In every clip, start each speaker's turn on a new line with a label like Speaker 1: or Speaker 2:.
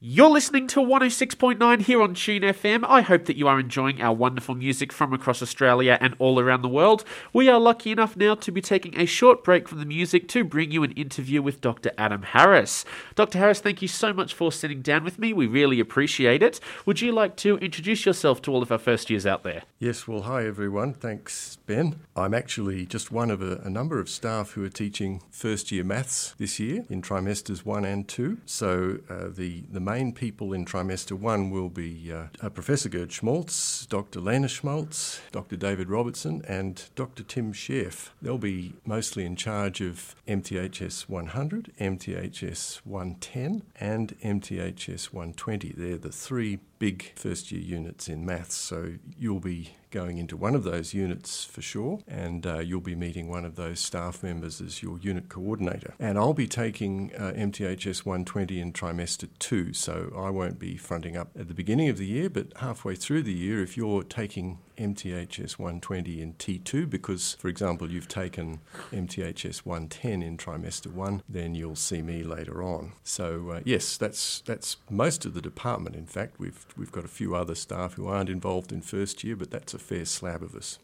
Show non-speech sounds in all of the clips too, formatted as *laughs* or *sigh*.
Speaker 1: You're listening to 106.9 here on Tune FM. I hope that you are enjoying our wonderful music from across Australia and all around the world. We are lucky enough now to be taking a short break from the music to bring you an interview with Dr. Adam Harris. Dr. Harris, thank you so much for sitting down with me. We really appreciate it. Would you like to introduce yourself to all of our first years out there?
Speaker 2: Yes, well, hi everyone. Thanks, Ben. I'm actually just one of a, a number of staff who are teaching first year maths this year in trimesters one and two. So uh, the, the main people in trimester one will be uh, uh, Professor Gerd Schmalz, Dr. Lena Schmalz, Dr. David Robertson, and Dr. Tim Schaerf. They'll be mostly in charge of MTHS 100, MTHS 110, and MTHS 120. They're the three big first year units in maths. So you'll be going into one of those units for sure, and uh, you'll be meeting one of those staff members as your unit coordinator. And I'll be taking uh, MTHS 120 in trimester two, so I won't be fronting up at the beginning of the year, but halfway through the year, if you're taking MTHS 120 in T2 because, for example, you've taken MTHS 110 in trimester one, then you'll see me later on. So uh, yes, that's that's most of the department. In fact, we've we've got a few other staff who aren't involved in first year, but that's a fair slab of us.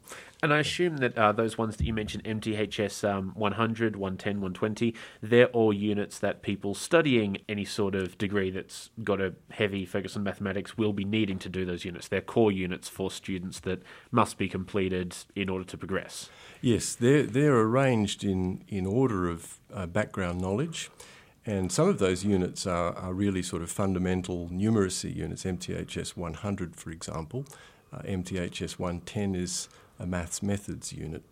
Speaker 1: And I assume that uh, those ones that you mentioned, MTHS um, 100, 110, 120, they're all units that people studying any sort of degree that's got a heavy focus on mathematics will be needing to do those units. They're core units for students that must be completed in order to progress.
Speaker 2: Yes, they're, they're arranged in, in order of uh, background knowledge. And some of those units are, are really sort of fundamental numeracy units, MTHS 100, for example. Uh, MTHS 110 is a maths methods unit.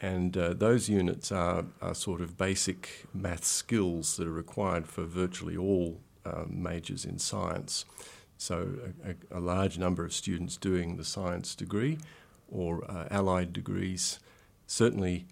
Speaker 2: And uh, those units are, are sort of basic maths skills that are required for virtually all uh, majors in science. So, a, a, large number of students doing the science degree or uh, allied degrees certainly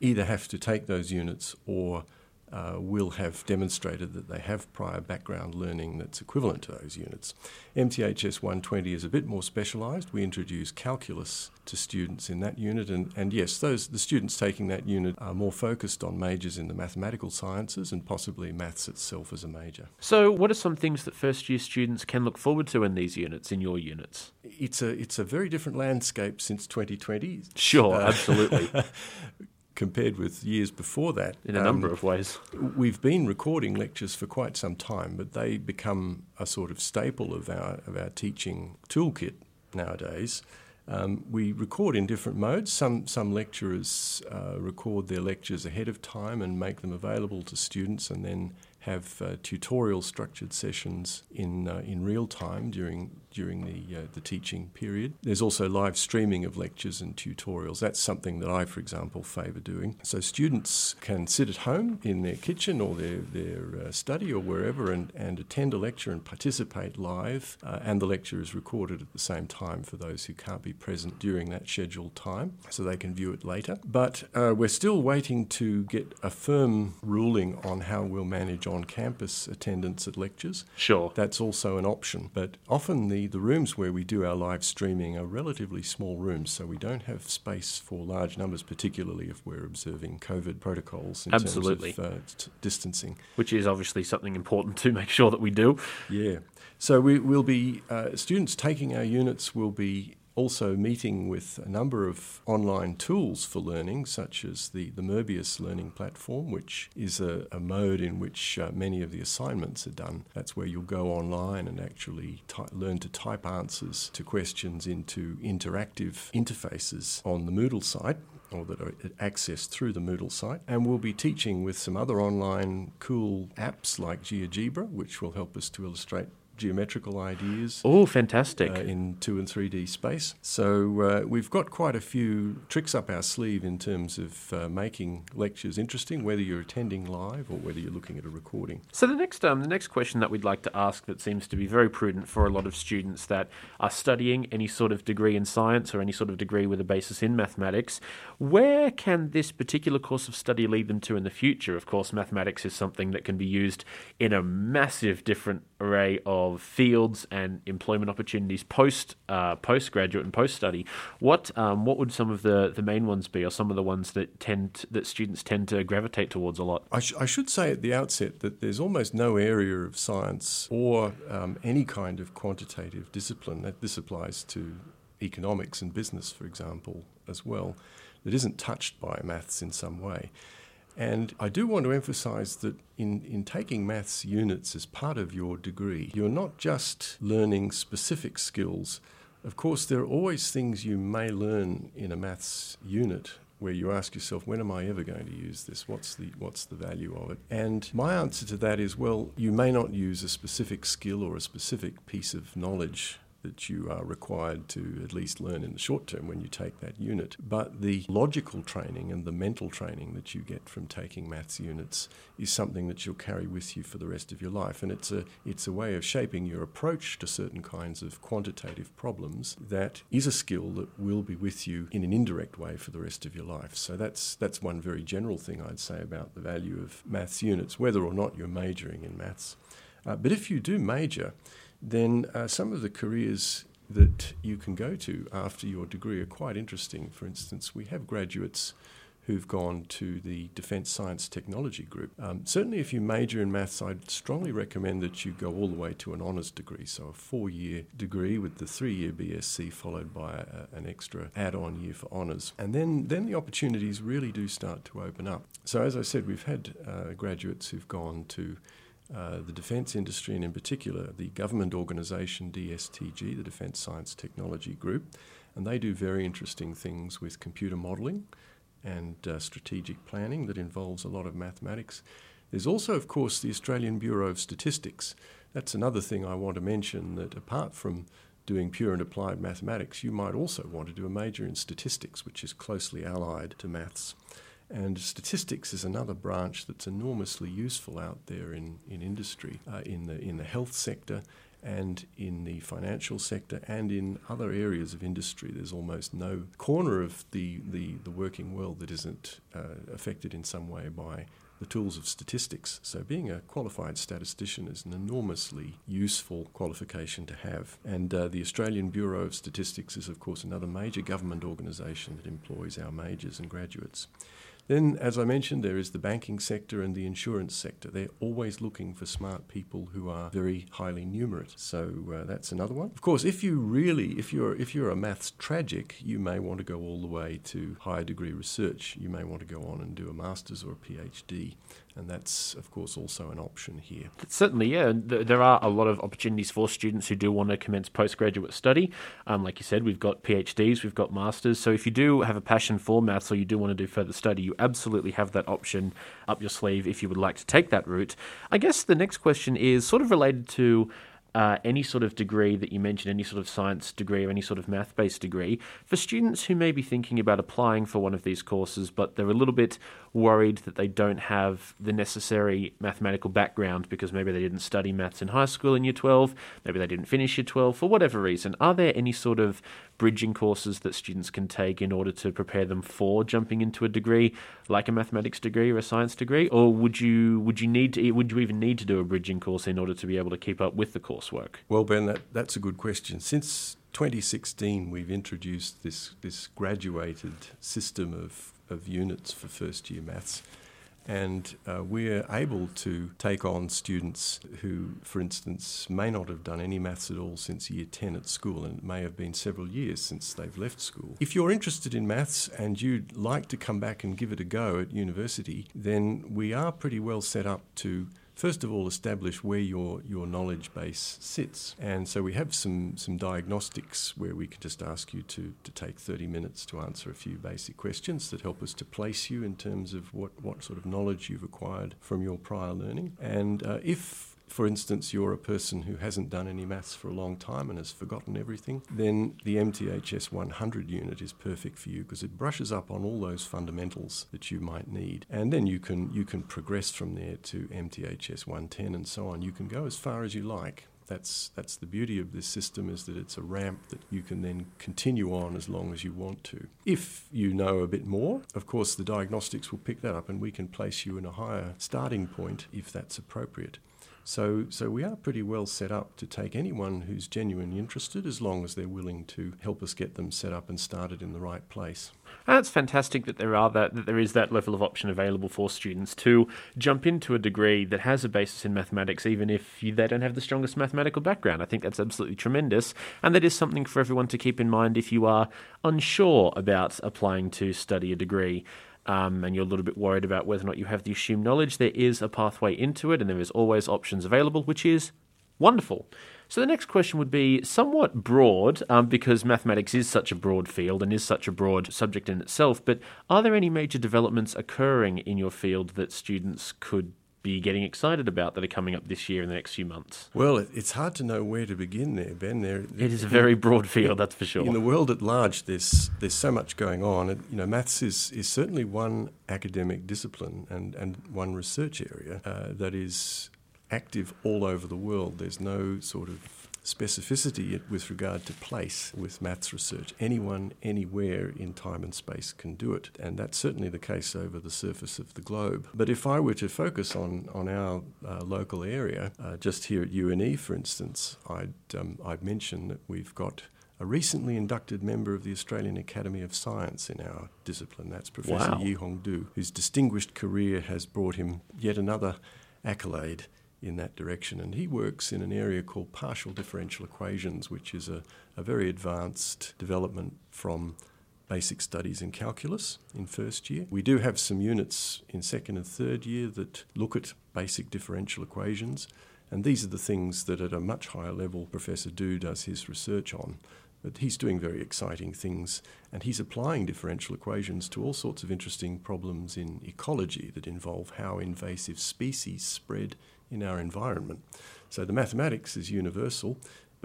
Speaker 2: either have to take those units or uh, will have demonstrated that they have prior background learning that's equivalent to those units. MTHS 120 is a bit more specialised. We introduce calculus to students in that unit, and, and yes, those the students taking that unit are more focused on majors in the mathematical sciences and possibly maths itself as a major.
Speaker 1: So, what are some things that first year students can look forward to in these units, in your units?
Speaker 2: It's a it's a very different landscape since 2020.
Speaker 1: Sure, uh, absolutely. *laughs*
Speaker 2: compared with years before that.
Speaker 1: In a um, number of ways.
Speaker 2: We've been recording lectures for quite some time, but they become a sort of staple of our, of our teaching toolkit nowadays. Um, we record in different modes. Some, some lecturers uh, record their lectures ahead of time and make them available to students and then have uh, tutorial structured sessions in, uh, in real time during, during the, uh, the teaching period. There's also live streaming of lectures and tutorials. That's something that I, for example, favour doing. So students can sit at home in their kitchen or their, their uh, study or wherever and, and attend a lecture and participate live, uh, and the lecture is recorded at the same time for those who can't be present during that scheduled time, so they can view it later. But uh, we're still waiting to get a firm ruling on how we'll manage on on campus attendance at lectures.
Speaker 1: Sure.
Speaker 2: That's also an option. But often the, the rooms where we do our live streaming are relatively small rooms, so we don't have space for large numbers, particularly if we're observing COVID protocols in
Speaker 1: Absolutely.
Speaker 2: terms of uh, t- distancing.
Speaker 1: Which is obviously something important to make sure that we do.
Speaker 2: Yeah. So we will be, uh, students taking our units will be also meeting with a number of online tools for learning, such as the, the Möbius learning platform, which is a, a mode in which uh, many of the assignments are done. That's where you'll go online and actually ty- learn to type answers to questions into interactive interfaces on the Moodle site or that are accessed through the Moodle site. And we'll be teaching with some other online cool apps like GeoGebra, which will help us to illustrate geometrical ideas.
Speaker 1: Oh, fantastic. Uh,
Speaker 2: in 2 and 3D space. So uh, we've got quite a few tricks up our sleeve in terms of uh, making lectures interesting, whether you're attending live or whether you're looking at a recording.
Speaker 1: So the next, um, the next question that we'd like to ask that seems to be very prudent for a lot of students that are studying any sort of degree in science or any sort of degree with a basis in mathematics, where can this particular course of study lead them to in the future? Of course, mathematics is something that can be used in a massive different array of of fields and employment opportunities post uh, postgraduate and post study. What um, what would some of the, the main ones be, or some of the ones that tend that students tend to gravitate towards a lot?
Speaker 2: I, sh- I should say at the outset that there's almost no area of science or um, any kind of quantitative discipline that this applies to economics and business, for example, as well, that isn't touched by maths in some way. And I do want to emphasize that in, in taking maths units as part of your degree, you're not just learning specific skills. Of course, there are always things you may learn in a maths unit where you ask yourself, when am I ever going to use this? What's the, what's the value of it? And my answer to that is, well, you may not use a specific skill or a specific piece of knowledge that you are required to at least learn in the short term when you take that unit. But the logical training and the mental training that you get from taking maths units is something that you'll carry with you for the rest of your life. And it's a, it's a way of shaping your approach to certain kinds of quantitative problems that is a skill that will be with you in an indirect way for the rest of your life. So that's, that's one very general thing I'd say about the value of maths units, whether or not you're majoring in maths. Uh, but if you do major, then uh, some of the careers that you can go to after your degree are quite interesting. For instance, we have graduates who've gone to the Defence Science Technology Group. Um, certainly, if you major in maths, I'd strongly recommend that you go all the way to an honours degree, so a four year degree with the three year BSc followed by a, an extra add on year for honours. And then, then the opportunities really do start to open up. So, as I said, we've had uh, graduates who've gone to uh, the defence industry, and in particular the government organisation DSTG, the Defence Science Technology Group, and they do very interesting things with computer modelling and uh, strategic planning that involves a lot of mathematics. There's also, of course, the Australian Bureau of Statistics. That's another thing I want to mention that apart from doing pure and applied mathematics, you might also want to do a major in statistics, which is closely allied to maths. And statistics is another branch that's enormously useful out there in, in industry, uh, in, the, in the health sector and in the financial sector and in other areas of industry. There's almost no corner of the, the, the working world that isn't uh, affected in some way by the tools of statistics. So, being a qualified statistician is an enormously useful qualification to have. And uh, the Australian Bureau of Statistics is, of course, another major government organisation that employs our majors and graduates. Then, as I mentioned, there is the banking sector and the insurance sector. They're always looking for smart people who are very highly numerate. So uh, that's another one. Of course, if you really, if you're if you're a maths tragic, you may want to go all the way to higher degree research. You may want to go on and do a master's or a PhD and that's of course also an option here.
Speaker 1: Certainly, yeah. There are a lot of opportunities for students who do want to commence postgraduate study. Um, like you said, we've got PhDs, we've got masters. So if you do have a passion for maths or you do want to do further study, you absolutely have that option up your sleeve if you would like to take that route. I guess the next question is sort of related to uh, any sort of degree that you mentioned, any sort of science degree or any sort of math based degree, for students who may be thinking about applying for one of these courses, but they're a little bit worried that they don't have the necessary mathematical background because maybe they didn't study maths in high school in year 12, maybe they didn't finish year 12, for whatever reason, are there any sort of bridging courses that students can take in order to prepare them for jumping into a degree like a mathematics degree or a science degree? Or would you would you need to would you even need to do a bridging course in order to be able to keep up with the coursework?
Speaker 2: Well ben that, that's a good question. Since 2016 we've introduced this this graduated system of of units for first year maths and uh, we're able to take on students who, for instance, may not have done any maths at all since year 10 at school, and it may have been several years since they've left school. If you're interested in maths and you'd like to come back and give it a go at university, then we are pretty well set up to first of all establish where your, your knowledge base sits. And so we have some, some diagnostics where we can just ask you to, to take 30 minutes to answer a few basic questions that help us to place you in terms of what, what sort of knowledge you've acquired from your prior learning. And uh, if for instance, you're a person who hasn't done any maths for a long time and has forgotten everything, then the MTHS 100 unit is perfect for you because it brushes up on all those fundamentals that you might need. And then you can you can progress from there to MTHS 110 and so on. You can go as far as you like. That's that's the beauty of this system is that it's a ramp that you can then continue on as long as you want to. If you know a bit more, of course the diagnostics will pick that up and we can place you in a higher starting point if that's appropriate. So, so we are pretty well set up to take anyone who's genuinely interested as long as they're willing to help us get them set up and started in the right place.
Speaker 1: It's fantastic that there are that, that there is that level of option available for students to jump into a degree that has a basis in mathematics, even if you, they don't have the strongest mathematical background. I think that's absolutely tremendous, and that is something for everyone to keep in mind if you are unsure about applying to study a degree. Um, and you're a little bit worried about whether or not you have the assumed knowledge, there is a pathway into it, and there is always options available, which is wonderful. So the next question would be somewhat broad, um, because mathematics is such a broad field and is such a broad subject in itself. But are there any major developments occurring in your field that students could be getting excited about that are coming up this year in the next few months?
Speaker 2: Well, it's hard to know where to begin there, Ben. There,
Speaker 1: it is a very broad field, that's for sure.
Speaker 2: In the world at large, there's there's so much going on. It, you know, maths is, is certainly one academic discipline and, and one research area uh, that is active all over the world. There's no sort of specificity with regard to place with maths research. Anyone, anywhere in time and space can do it, and that's certainly the case over the surface of the globe. But if I were to focus on, on our uh, local area, uh, just here at UNE, for instance, I'd, um, I'd mention that we've got a recently inducted member of the Australian Academy of Science in our discipline. That's Professor
Speaker 1: wow.
Speaker 2: Yihong Du, whose distinguished career has brought him yet another accolade in that direction. And he works in an area called partial differential equations, which is a, a very advanced development from basic studies in calculus in first year. We do have some units in second and third year that look at basic differential equations. And these are the things that at a much higher level Professor Du does his research on. But he's doing very exciting things and he's applying differential equations to all sorts of interesting problems in ecology that involve how invasive species spread in our environment. So the mathematics is universal,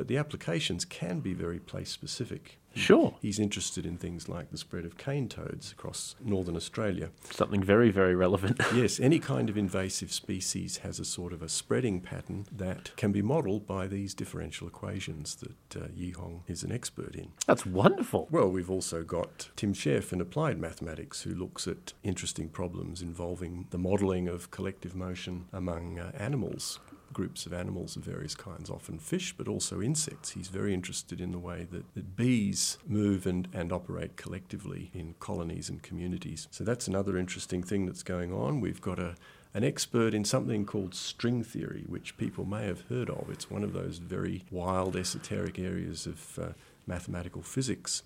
Speaker 2: but the applications can be very place specific.
Speaker 1: Sure.
Speaker 2: He's interested in things like the spread of cane toads across northern Australia.
Speaker 1: Something very, very relevant. *laughs*
Speaker 2: yes, any kind of invasive species has a sort of a spreading pattern that can be modelled by these differential equations that uh, Yihong is an expert in.
Speaker 1: That's wonderful.
Speaker 2: Well, we've also got Tim Schaerf in applied mathematics who looks at interesting problems involving the modelling of collective motion among uh, animals groups of animals of various kinds, often fish, but also insects. He's very interested in the way that, that bees move and, and operate collectively in colonies and communities. So that's another interesting thing that's going on. We've got a an expert in something called string theory, which people may have heard of. It's one of those very wild, esoteric areas of uh, mathematical physics.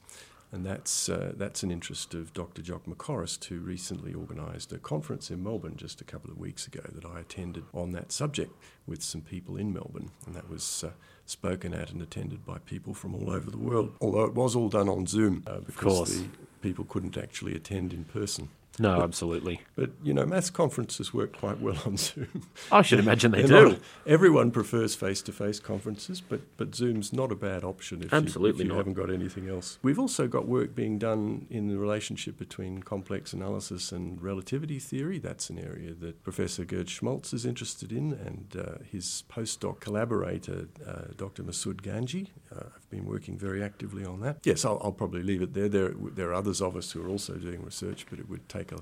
Speaker 2: And that's, uh, that's an interest of Dr. Jock McOrist, who recently organised a conference in Melbourne just a couple of weeks ago that I attended on that subject with some people in Melbourne. And that was uh, spoken at and attended by people from all over the world, although it was all done on Zoom uh, because the people couldn't actually attend in person.
Speaker 1: No, absolutely.
Speaker 2: But you know, maths conferences work quite well on Zoom.
Speaker 1: I should imagine they do.
Speaker 2: Not, everyone prefers face-to-face conferences, but but Zoom's not a bad option if
Speaker 1: absolutely
Speaker 2: you, if you haven't got anything else. We've also got work being done in the relationship between complex analysis and relativity theory. That's an area that Professor Gerd Schmalz is interested in, and uh, his postdoc collaborator, uh, Dr. Masood Ganji, uh, been working very actively on that. Yes, I'll, I'll probably leave it there. There there are others of us who are also doing research, but it would take a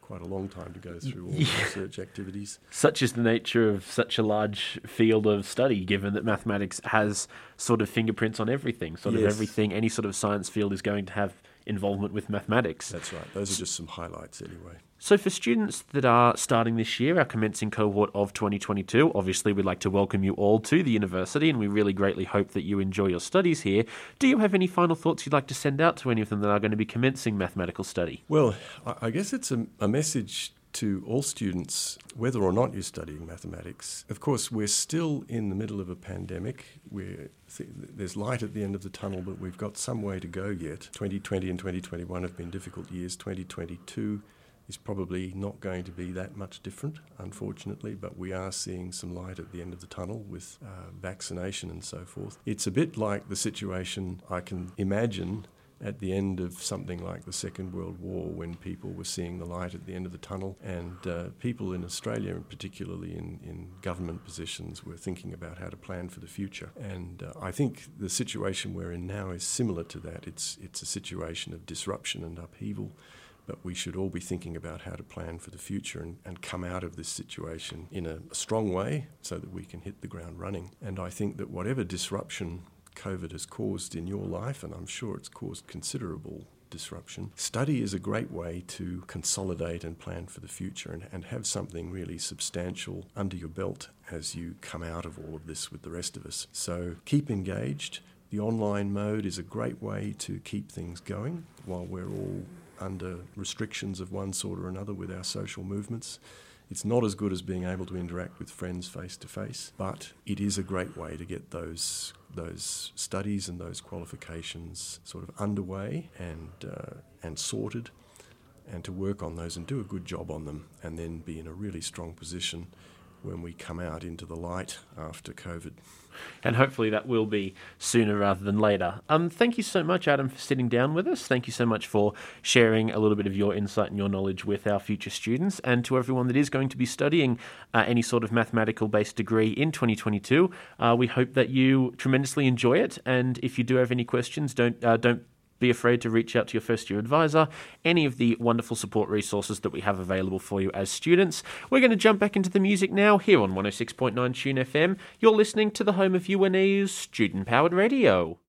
Speaker 2: quite a long time to go through all yeah. the research activities.
Speaker 1: Such is the nature of such a large field of study, given that mathematics has sort of fingerprints on everything. Sort yes. of everything, any sort of science field is going to have involvement with mathematics.
Speaker 2: That's right. Those are just some highlights, anyway.
Speaker 1: So, for students that are starting this year, our commencing cohort of 2022, obviously we'd like to welcome you all to the university and we really greatly hope that you enjoy your studies here. Do you have any final thoughts you'd like to send out to any of them that are going to be commencing mathematical study?
Speaker 2: Well, I guess it's a, a message to all students, whether or not you're studying mathematics. Of course, we're still in the middle of a pandemic. We're th- there's light at the end of the tunnel, but we've got some way to go yet. 2020 and 2021 have been difficult years. 2022 is probably not going to be that much different, unfortunately, but we are seeing some light at the end of the tunnel with uh, vaccination and so forth. It's a bit like the situation I can imagine at the end of something like the Second World War when people were seeing the light at the end of the tunnel, and uh, people in Australia, and particularly in, in government positions, were thinking about how to plan for the future. And uh, I think the situation we're in now is similar to that. It's, it's a situation of disruption and upheaval but we should all be thinking about how to plan for the future and, and come out of this situation in a, a strong way so that we can hit the ground running. And I think that whatever disruption COVID has caused in your life, and I'm sure it's caused considerable disruption. Study is a great way to consolidate and plan for the future and, and have something really substantial under your belt as you come out of all of this with the rest of us. So keep engaged. The online mode is a great way to keep things going while we're all under restrictions of one sort or another with our social movements. It's not as good as being able to interact with friends face to face, but it is a great way to get those those studies and those qualifications sort of underway and uh, and sorted, and to work on those and do a good job on them, and then be in a really strong position when we come out into the light after COVID.
Speaker 1: And hopefully that will be sooner rather than later. Um, thank you so much, Adam, for sitting down with us. Thank you so much for sharing a little bit of your insight and your knowledge with our future students. And to everyone that is going to be studying uh, any sort of mathematical based degree in 2022, uh, we hope that you tremendously enjoy it. And if you do have any questions, don't uh, don't be afraid to reach out to your first year advisor, any of the wonderful support resources that we have available for you as students. We're going to jump back into the music now here on 106.9 Tune FM. You're listening to the home of UNE's student powered radio.